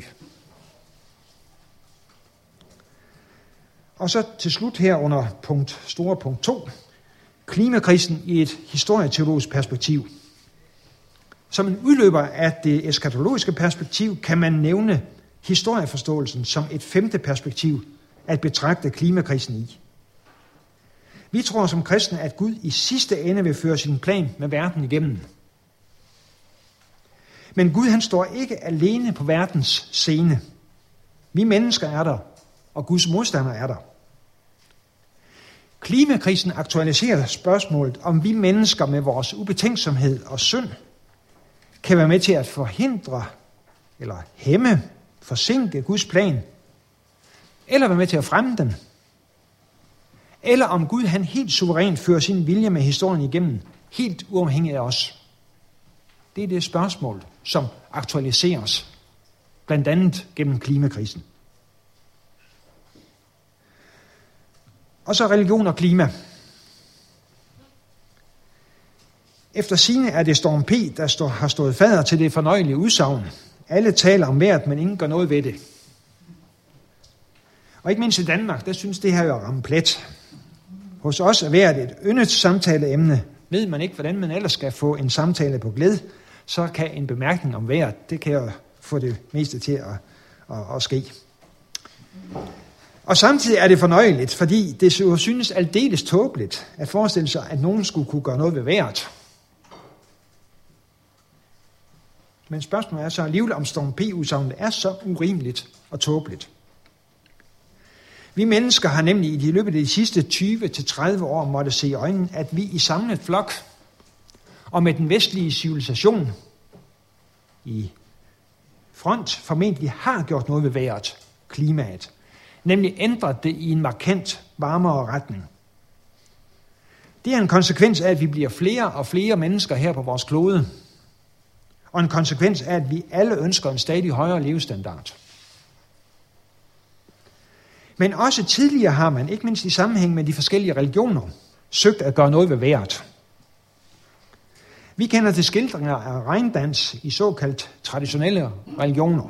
Speaker 4: Og så til slut her under punkt, store punkt 2, klimakrisen i et historieteologisk perspektiv. Som en udløber af det eskatologiske perspektiv kan man nævne historieforståelsen som et femte perspektiv at betragte klimakrisen i. Vi tror som kristne, at Gud i sidste ende vil føre sin plan med verden igennem. Men Gud han står ikke alene på verdens scene. Vi mennesker er der, og Guds modstander er der. Klimakrisen aktualiserer spørgsmålet, om vi mennesker med vores ubetænksomhed og synd kan være med til at forhindre eller hæmme, forsinke Guds plan, eller være med til at fremme den. Eller om Gud han helt suverænt fører sin vilje med historien igennem, helt uafhængigt af os. Det er det spørgsmål, som aktualiseres, blandt andet gennem klimakrisen. Og så religion og klima. Efter sine er det Storm P., der stå, har stået fader til det fornøjelige udsagn. Alle taler om vejret, men ingen gør noget ved det. Og ikke mindst i Danmark, der synes det her jo ramme plet. Hos os er vejret et yndet samtaleemne. Ved man ikke, hvordan man ellers skal få en samtale på glæde, så kan en bemærkning om vejret, det kan jo få det meste til at, at, at ske. Og samtidig er det fornøjeligt, fordi det jo synes aldeles tåbeligt at forestille sig, at nogen skulle kunne gøre noget ved vejret. Men spørgsmålet er så alligevel, om Storm P-udsagnet er så urimeligt og tåbeligt. Vi mennesker har nemlig i de løbet af de sidste 20-30 år måtte se i øjnene, at vi i samlet flok og med den vestlige civilisation i front formentlig har gjort noget ved vejret, klimaet, nemlig ændret det i en markant varmere retning. Det er en konsekvens af, at vi bliver flere og flere mennesker her på vores klode, og en konsekvens af, at vi alle ønsker en stadig højere levestandard. Men også tidligere har man, ikke mindst i sammenhæng med de forskellige religioner, søgt at gøre noget ved vejret. Vi kender til skildringer af regndans i såkaldt traditionelle religioner.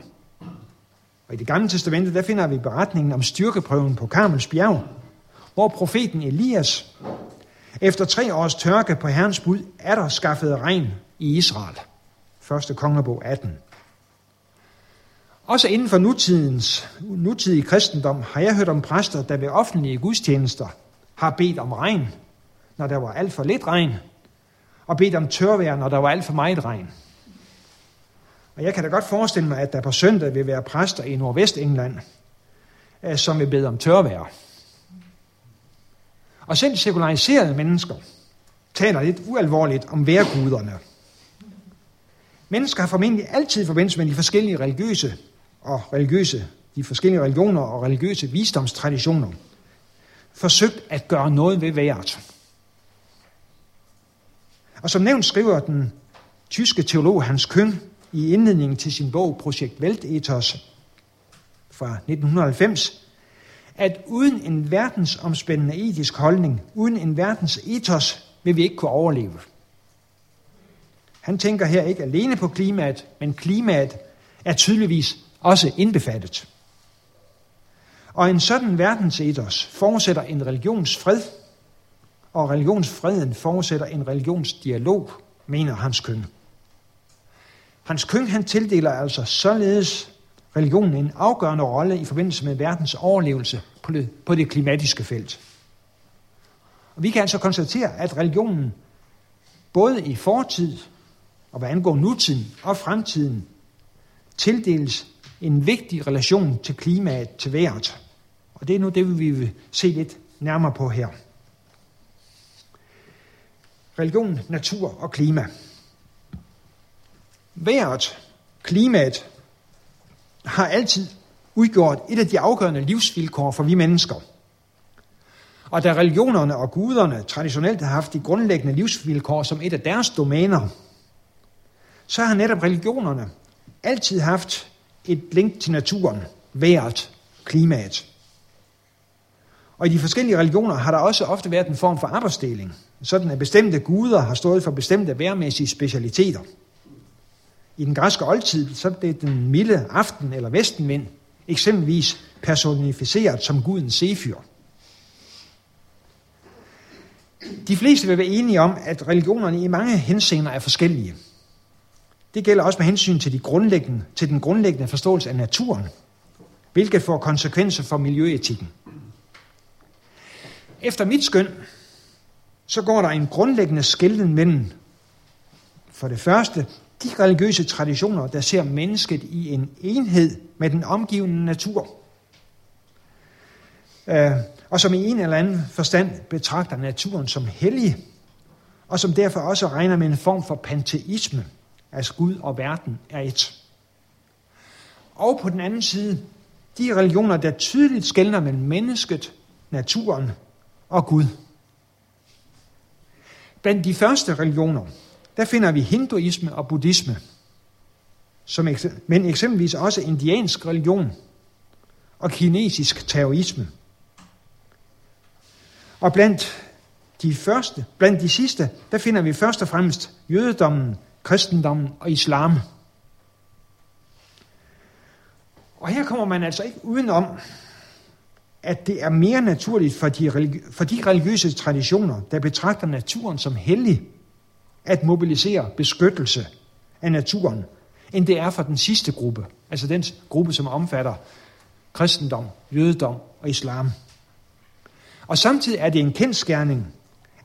Speaker 4: Og i det gamle testamente, der finder vi beretningen om styrkeprøven på Karmels bjerg, hvor profeten Elias, efter tre års tørke på Herrens bud, er der skaffet regn i Israel. 1. Kongerbog 18. Også inden for nutidens, nutidige kristendom har jeg hørt om præster, der ved offentlige gudstjenester har bedt om regn, når der var alt for lidt regn, og bedt om tørvejr, når der var alt for meget regn. Og jeg kan da godt forestille mig, at der på søndag vil være præster i Nordvestengland, øh, som vil bede om tørvejr. Og selv sekulariserede mennesker taler lidt ualvorligt om værguderne. Mennesker har formentlig altid i forbindelse med de forskellige religiøse og religiøse, de forskellige religioner og religiøse visdomstraditioner, forsøgt at gøre noget ved vejret. Og som nævnt skriver den tyske teolog Hans Køng i indledningen til sin bog Projekt Weltethos fra 1990, at uden en verdensomspændende etisk holdning, uden en verdens ethos, vil vi ikke kunne overleve. Han tænker her ikke alene på klimaet, men klimaet er tydeligvis også indbefattet. Og en sådan verdensethos forudsætter en religionsfred, og religionsfreden forudsætter en religionsdialog, mener Hans Køng. Hans Køng han tildeler altså således religionen en afgørende rolle i forbindelse med verdens overlevelse på det, på det klimatiske felt. Og vi kan altså konstatere, at religionen både i fortid og hvad angår nutiden og fremtiden tildeles en vigtig relation til klimaet, til vejret. Og det er nu det, vi vil se lidt nærmere på her. Religion, natur og klima. Været, klimaet, har altid udgjort et af de afgørende livsvilkår for vi mennesker. Og da religionerne og guderne traditionelt har haft de grundlæggende livsvilkår som et af deres domæner, så har netop religionerne altid haft et link til naturen, vejret, klimaet. Og i de forskellige religioner har der også ofte været en form for arbejdsdeling, sådan at bestemte guder har stået for bestemte værmæssige specialiteter. I den græske oldtid, så blev den milde aften eller vestenvind eksempelvis personificeret som guden Sefyr. De fleste vil være enige om, at religionerne i mange henseender er forskellige. Det gælder også med hensyn til, de grundlæggende, til den grundlæggende forståelse af naturen, hvilket får konsekvenser for miljøetikken. Efter mit skøn, så går der en grundlæggende skælden mellem for det første de religiøse traditioner, der ser mennesket i en enhed med den omgivende natur, øh, og som i en eller anden forstand betragter naturen som hellig, og som derfor også regner med en form for panteisme, altså Gud og verden er et. Og på den anden side, de religioner, der tydeligt skældner mellem mennesket, naturen og Gud. Blandt de første religioner, der finder vi hinduisme og buddhisme, som, men eksempelvis også indiansk religion og kinesisk taoisme. Og blandt de første, blandt de sidste, der finder vi først og fremmest jødedommen, kristendommen og islam. Og her kommer man altså ikke udenom, at det er mere naturligt for de, religi- for de religiøse traditioner, der betragter naturen som hellig, at mobilisere beskyttelse af naturen, end det er for den sidste gruppe, altså den gruppe, som omfatter kristendom, jødedom og islam. Og samtidig er det en kendskærning,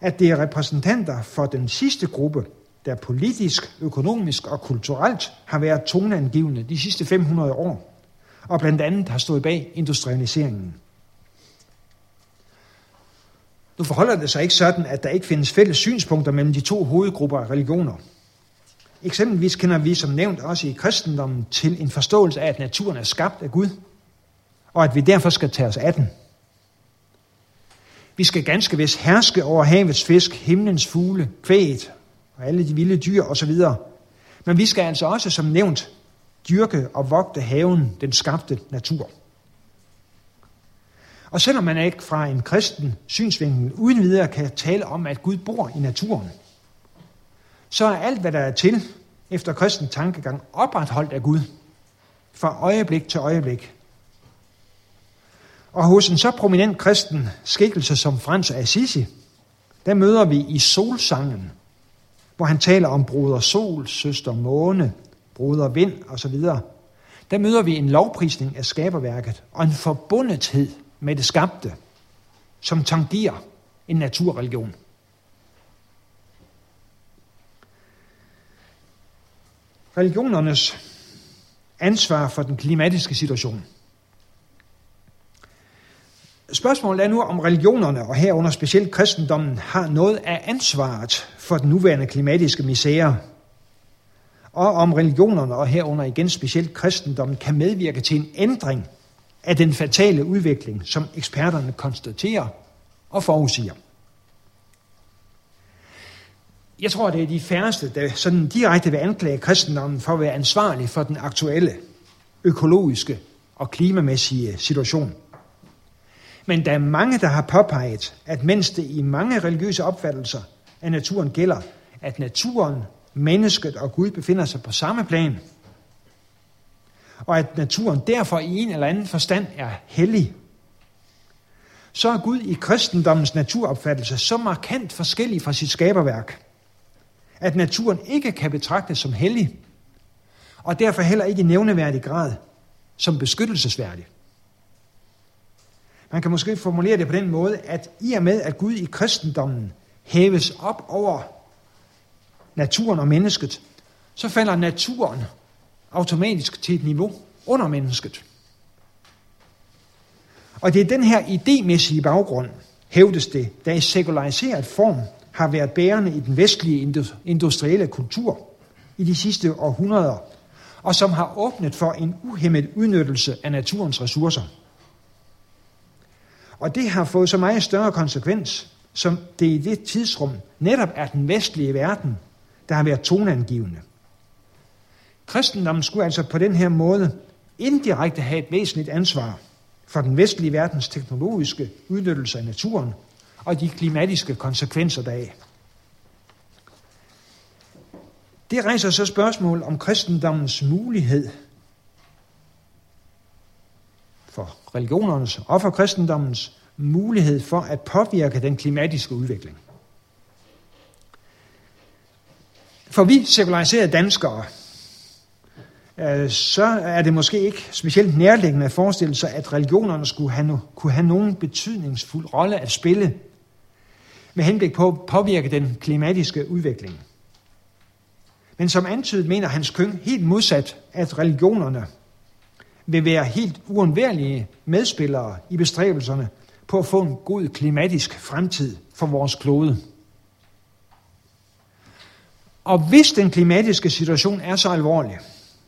Speaker 4: at det er repræsentanter for den sidste gruppe, der politisk, økonomisk og kulturelt har været toneangivende de sidste 500 år, og blandt andet har stået bag industrialiseringen. Nu forholder det sig ikke sådan, at der ikke findes fælles synspunkter mellem de to hovedgrupper af religioner. Eksempelvis kender vi som nævnt også i kristendommen til en forståelse af, at naturen er skabt af Gud, og at vi derfor skal tage os af den. Vi skal ganske vist herske over havets fisk, himlens fugle, kvæget og alle de vilde dyr osv. Men vi skal altså også, som nævnt, dyrke og vogte haven, den skabte natur. Og selvom man ikke fra en kristen synsvinkel uden videre kan tale om, at Gud bor i naturen, så er alt, hvad der er til efter kristen tankegang, opretholdt af Gud fra øjeblik til øjeblik. Og hos en så prominent kristen skikkelse som Frans af Assisi, der møder vi i solsangen, hvor han taler om broder sol, søster måne, broder vind osv., der møder vi en lovprisning af skaberværket og en forbundethed med det skabte, som tangerer en naturreligion. Religionernes ansvar for den klimatiske situation. Spørgsmålet er nu, om religionerne, og herunder specielt kristendommen, har noget af ansvaret for den nuværende klimatiske misære, og om religionerne, og herunder igen specielt kristendommen, kan medvirke til en ændring af den fatale udvikling, som eksperterne konstaterer og forudsiger. Jeg tror, det er de færreste, der sådan direkte vil anklage kristendommen for at være ansvarlig for den aktuelle økologiske og klimamæssige situation. Men der er mange, der har påpeget, at mens det i mange religiøse opfattelser af naturen gælder, at naturen, mennesket og Gud befinder sig på samme plan, og at naturen derfor i en eller anden forstand er hellig, så er Gud i kristendommens naturopfattelse så markant forskellig fra sit skaberværk, at naturen ikke kan betragtes som hellig, og derfor heller ikke i nævneværdig grad som beskyttelsesværdig. Man kan måske formulere det på den måde, at i og med, at Gud i kristendommen hæves op over naturen og mennesket, så falder naturen automatisk til et niveau under mennesket. Og det er den her idémæssige baggrund, hævdes det, der i sekulariseret form har været bærende i den vestlige industrielle kultur i de sidste århundreder, og som har åbnet for en uhemmet udnyttelse af naturens ressourcer. Og det har fået så meget større konsekvens, som det i det tidsrum netop er den vestlige verden, der har været toneangivende. Kristendommen skulle altså på den her måde indirekte have et væsentligt ansvar for den vestlige verdens teknologiske udnyttelse af naturen og de klimatiske konsekvenser deraf. Det rejser så spørgsmål om kristendommens mulighed for religionernes og for kristendommens mulighed for at påvirke den klimatiske udvikling. For vi sekulariserede danskere, Øh, så er det måske ikke specielt nærliggende at forestille sig, at religionerne skulle have, no, kunne have nogen betydningsfuld rolle at spille med henblik på at påvirke den klimatiske udvikling. Men som antydet mener Hans Køng helt modsat, at religionerne vil være helt uundværlige medspillere i bestræbelserne på at få en god klimatisk fremtid for vores klode. Og hvis den klimatiske situation er så alvorlig,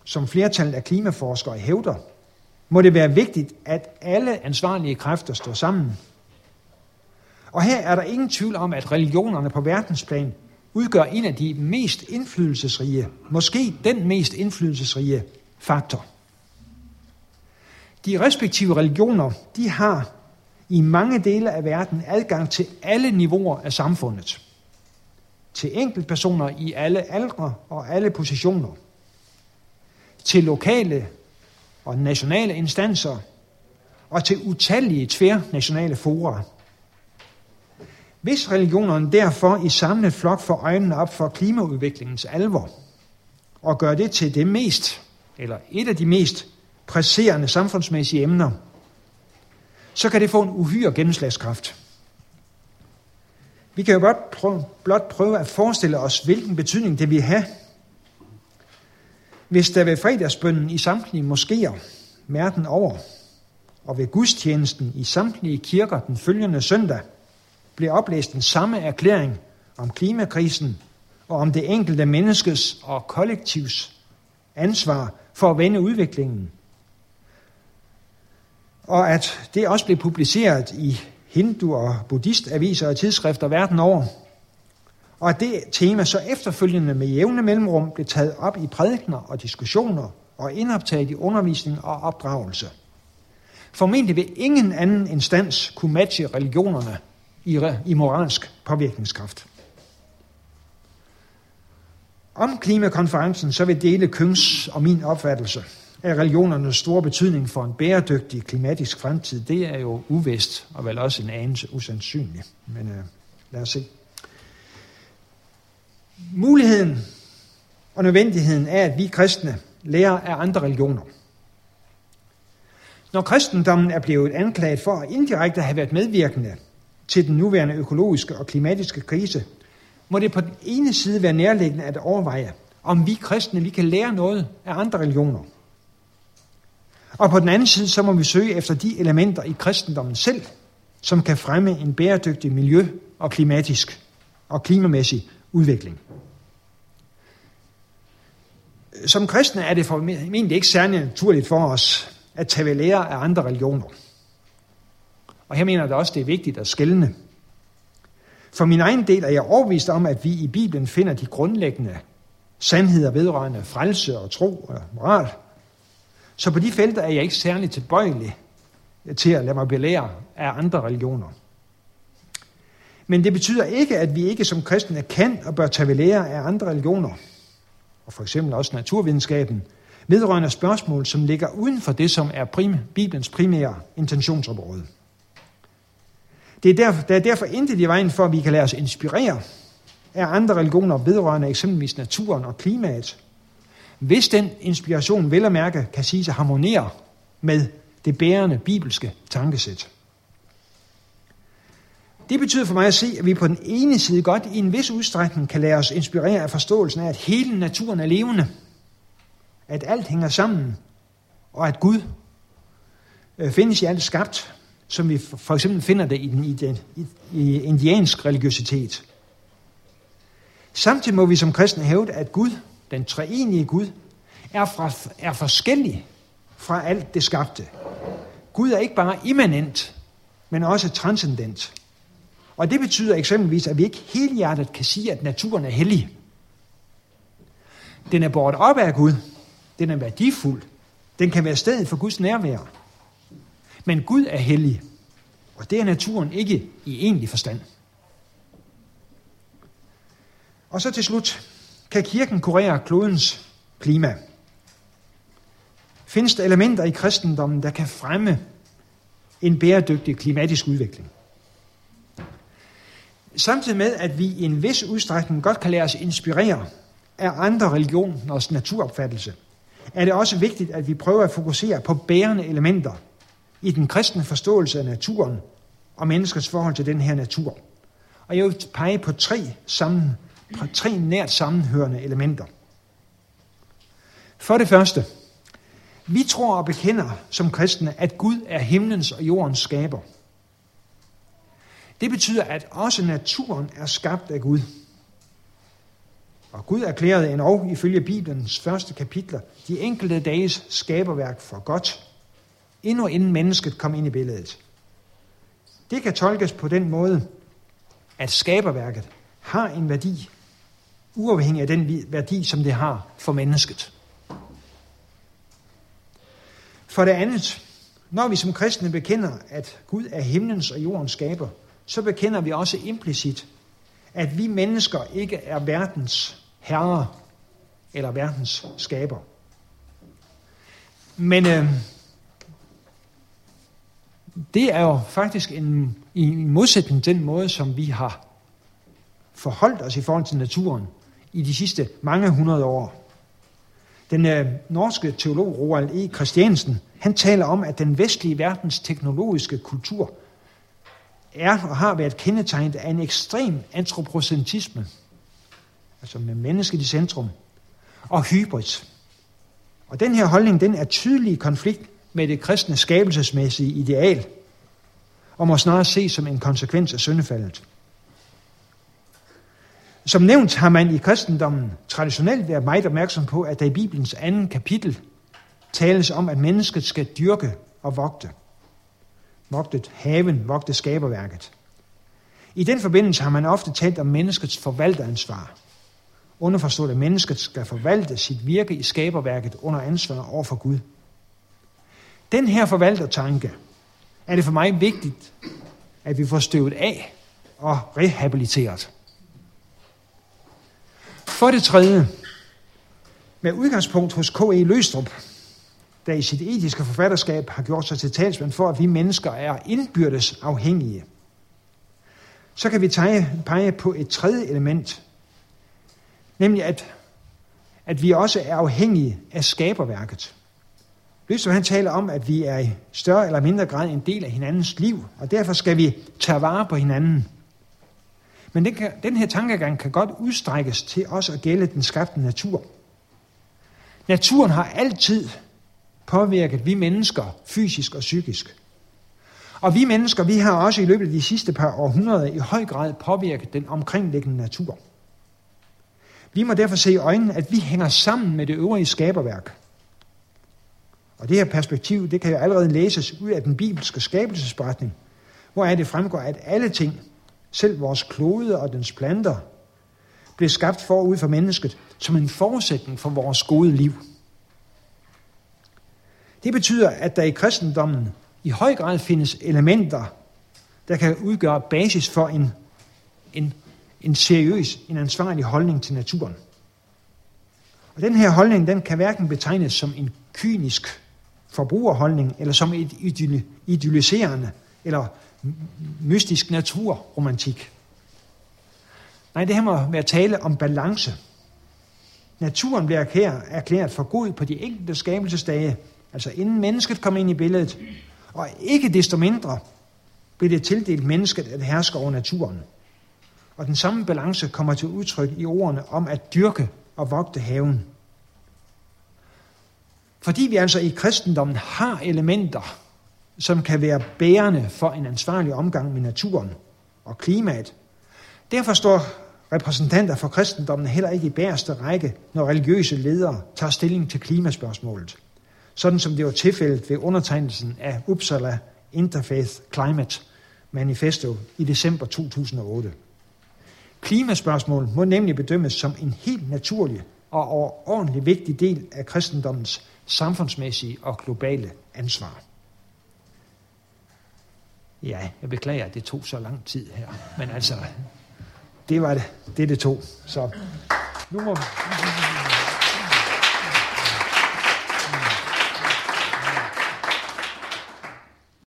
Speaker 4: som flertallet af klimaforskere hævder, må det være vigtigt, at alle ansvarlige kræfter står sammen. Og her er der ingen tvivl om, at religionerne på verdensplan udgør en af de mest indflydelsesrige, måske den mest indflydelsesrige faktor. De respektive religioner, de har i mange dele af verden adgang til alle niveauer af samfundet. Til enkeltpersoner i alle aldre og alle positioner. Til lokale og nationale instanser og til utallige tværnationale fora. Hvis religionerne derfor i samlet flok får øjnene op for klimaudviklingens alvor, og gør det til det mest, eller et af de mest presserende samfundsmæssige emner, så kan det få en uhyre gennemslagskraft. Vi kan jo blot prøve, blot prøve at forestille os, hvilken betydning det vil have, hvis der ved fredagsbønden i samtlige moskéer verden over, og ved gudstjenesten i samtlige kirker den følgende søndag, blev oplæst den samme erklæring om klimakrisen og om det enkelte menneskes og kollektivs ansvar for at vende udviklingen og at det også blev publiceret i hindu- og buddhistaviser og tidsskrifter verden over. Og at det tema så efterfølgende med jævne mellemrum blev taget op i prædikner og diskussioner og indoptaget i undervisning og opdragelse. Formentlig vil ingen anden instans kunne matche religionerne i, i moralsk påvirkningskraft. Om klimakonferencen så vil dele Køngs og min opfattelse – af religionernes store betydning for en bæredygtig klimatisk fremtid, det er jo uvist og vel også en anelse usandsynlig. Men øh, lad os se. Muligheden og nødvendigheden af, at vi kristne lærer af andre religioner. Når kristendommen er blevet anklaget for at indirekte have været medvirkende til den nuværende økologiske og klimatiske krise, må det på den ene side være nærliggende at overveje, om vi kristne vi kan lære noget af andre religioner. Og på den anden side, så må vi søge efter de elementer i kristendommen selv, som kan fremme en bæredygtig miljø- og klimatisk og klimamæssig udvikling. Som kristne er det formentlig ikke særlig naturligt for os at tage ved lære af andre religioner. Og her mener jeg også, det er vigtigt at skælne. For min egen del er jeg overbevist om, at vi i Bibelen finder de grundlæggende sandheder vedrørende frelse og tro og moral. Så på de felter er jeg ikke særlig tilbøjelig til at lade mig belære af andre religioner. Men det betyder ikke, at vi ikke som kristne kan og bør tage ved lære af andre religioner, og for eksempel også naturvidenskaben, vedrørende spørgsmål, som ligger uden for det, som er prim, Bibelens primære intentionsområde. Det er derfor, der er derfor intet i vejen for, at vi kan lade os inspirere af andre religioner vedrørende eksempelvis naturen og klimaet, hvis den inspiration vel at mærke kan sige at harmonere med det bærende bibelske tankesæt. Det betyder for mig at se, at vi på den ene side godt i en vis udstrækning kan lade os inspirere af forståelsen af, at hele naturen er levende, at alt hænger sammen, og at Gud øh, findes i alt skabt, som vi for eksempel finder det i, den, i, den, i indiansk religiøsitet. Samtidig må vi som kristne hævde, at Gud, den treenige Gud, er, fra, er forskellig fra alt det skabte. Gud er ikke bare immanent, men også transcendent. Og det betyder eksempelvis, at vi ikke helhjertet kan sige, at naturen er hellig. Den er båret op af Gud. Den er værdifuld. Den kan være stedet for Guds nærvær. Men Gud er hellig, og det er naturen ikke i egentlig forstand. Og så til slut, kan kirken kurere klodens klima? Findes der elementer i kristendommen, der kan fremme en bæredygtig klimatisk udvikling? Samtidig med, at vi i en vis udstrækning godt kan lade os inspirere af andre religioners naturopfattelse, er det også vigtigt, at vi prøver at fokusere på bærende elementer i den kristne forståelse af naturen og menneskets forhold til den her natur. Og jeg vil pege på tre, sammen, på tre nært sammenhørende elementer. For det første, vi tror og bekender som kristne, at Gud er himlens og jordens skaber. Det betyder, at også naturen er skabt af Gud. Og Gud erklærede endnu ifølge Bibelens første kapitler de enkelte dages skaberværk for godt, endnu inden mennesket kom ind i billedet. Det kan tolkes på den måde, at skaberværket har en værdi, uafhængig af den værdi, som det har for mennesket. For det andet, når vi som kristne bekender, at Gud er himlens og jordens skaber, så bekender vi også implicit, at vi mennesker ikke er verdens herrer eller verdens skaber. Men øh, det er jo faktisk en, en modsætning til den måde, som vi har forholdt os i forhold til naturen i de sidste mange hundrede år. Den øh, norske teolog Roald E. Christiansen, han taler om, at den vestlige verdens teknologiske kultur er og har været kendetegnet af en ekstrem antropocentrisme, altså med mennesket i centrum, og hybrid. Og den her holdning, den er tydelig i konflikt med det kristne skabelsesmæssige ideal, og må snarere ses som en konsekvens af syndefaldet. Som nævnt har man i kristendommen traditionelt været meget opmærksom på, at der i Bibelens anden kapitel tales om, at mennesket skal dyrke og vogte. Vogtet haven, vogte skaberværket. I den forbindelse har man ofte talt om menneskets forvalteransvar. Underforstået, at mennesket skal forvalte sit virke i skaberværket under ansvar over for Gud. Den her forvaltertanke er det for mig vigtigt, at vi får støvet af og rehabiliteret. For det tredje, med udgangspunkt hos K.E. Løstrup, der i sit etiske forfatterskab har gjort sig til talsmand for, at vi mennesker er indbyrdes afhængige, så kan vi tage, pege på et tredje element, nemlig at, at vi også er afhængige af skaberværket. Løstrup han taler om, at vi er i større eller mindre grad en del af hinandens liv, og derfor skal vi tage vare på hinanden. Men den, kan, den her tankegang kan godt udstrækkes til også at gælde den skabte natur. Naturen har altid påvirket vi mennesker fysisk og psykisk. Og vi mennesker, vi har også i løbet af de sidste par århundreder i høj grad påvirket den omkringliggende natur. Vi må derfor se i øjnene, at vi hænger sammen med det øvrige skaberværk. Og det her perspektiv, det kan jo allerede læses ud af den bibelske skabelsesberetning, hvor det fremgår, at alle ting, selv vores klode og dens planter, blev skabt forud for mennesket som en forudsætning for vores gode liv. Det betyder, at der i kristendommen i høj grad findes elementer, der kan udgøre basis for en, en, en seriøs, en ansvarlig holdning til naturen. Og den her holdning, den kan hverken betegnes som en kynisk forbrugerholdning, eller som et idealiserende eller mystisk naturromantik. Nej, det her må være tale om balance. Naturen bliver erklæret for god på de enkelte skabelsesdage, altså inden mennesket kom ind i billedet, og ikke desto mindre blev det tildelt mennesket at herske over naturen. Og den samme balance kommer til udtryk i ordene om at dyrke og vogte haven. Fordi vi altså i kristendommen har elementer, som kan være bærende for en ansvarlig omgang med naturen og klimaet. Derfor står repræsentanter for kristendommen heller ikke i bæreste række, når religiøse ledere tager stilling til klimaspørgsmålet. Sådan som det var tilfældet ved undertegnelsen af Uppsala Interfaith Climate Manifesto i december 2008. Klimaspørgsmål må nemlig bedømmes som en helt naturlig og overordentlig vigtig del af kristendommens samfundsmæssige og globale ansvar. Ja, jeg beklager, at det tog så lang tid her. Men altså, det var det, det, det tog. Så nu må...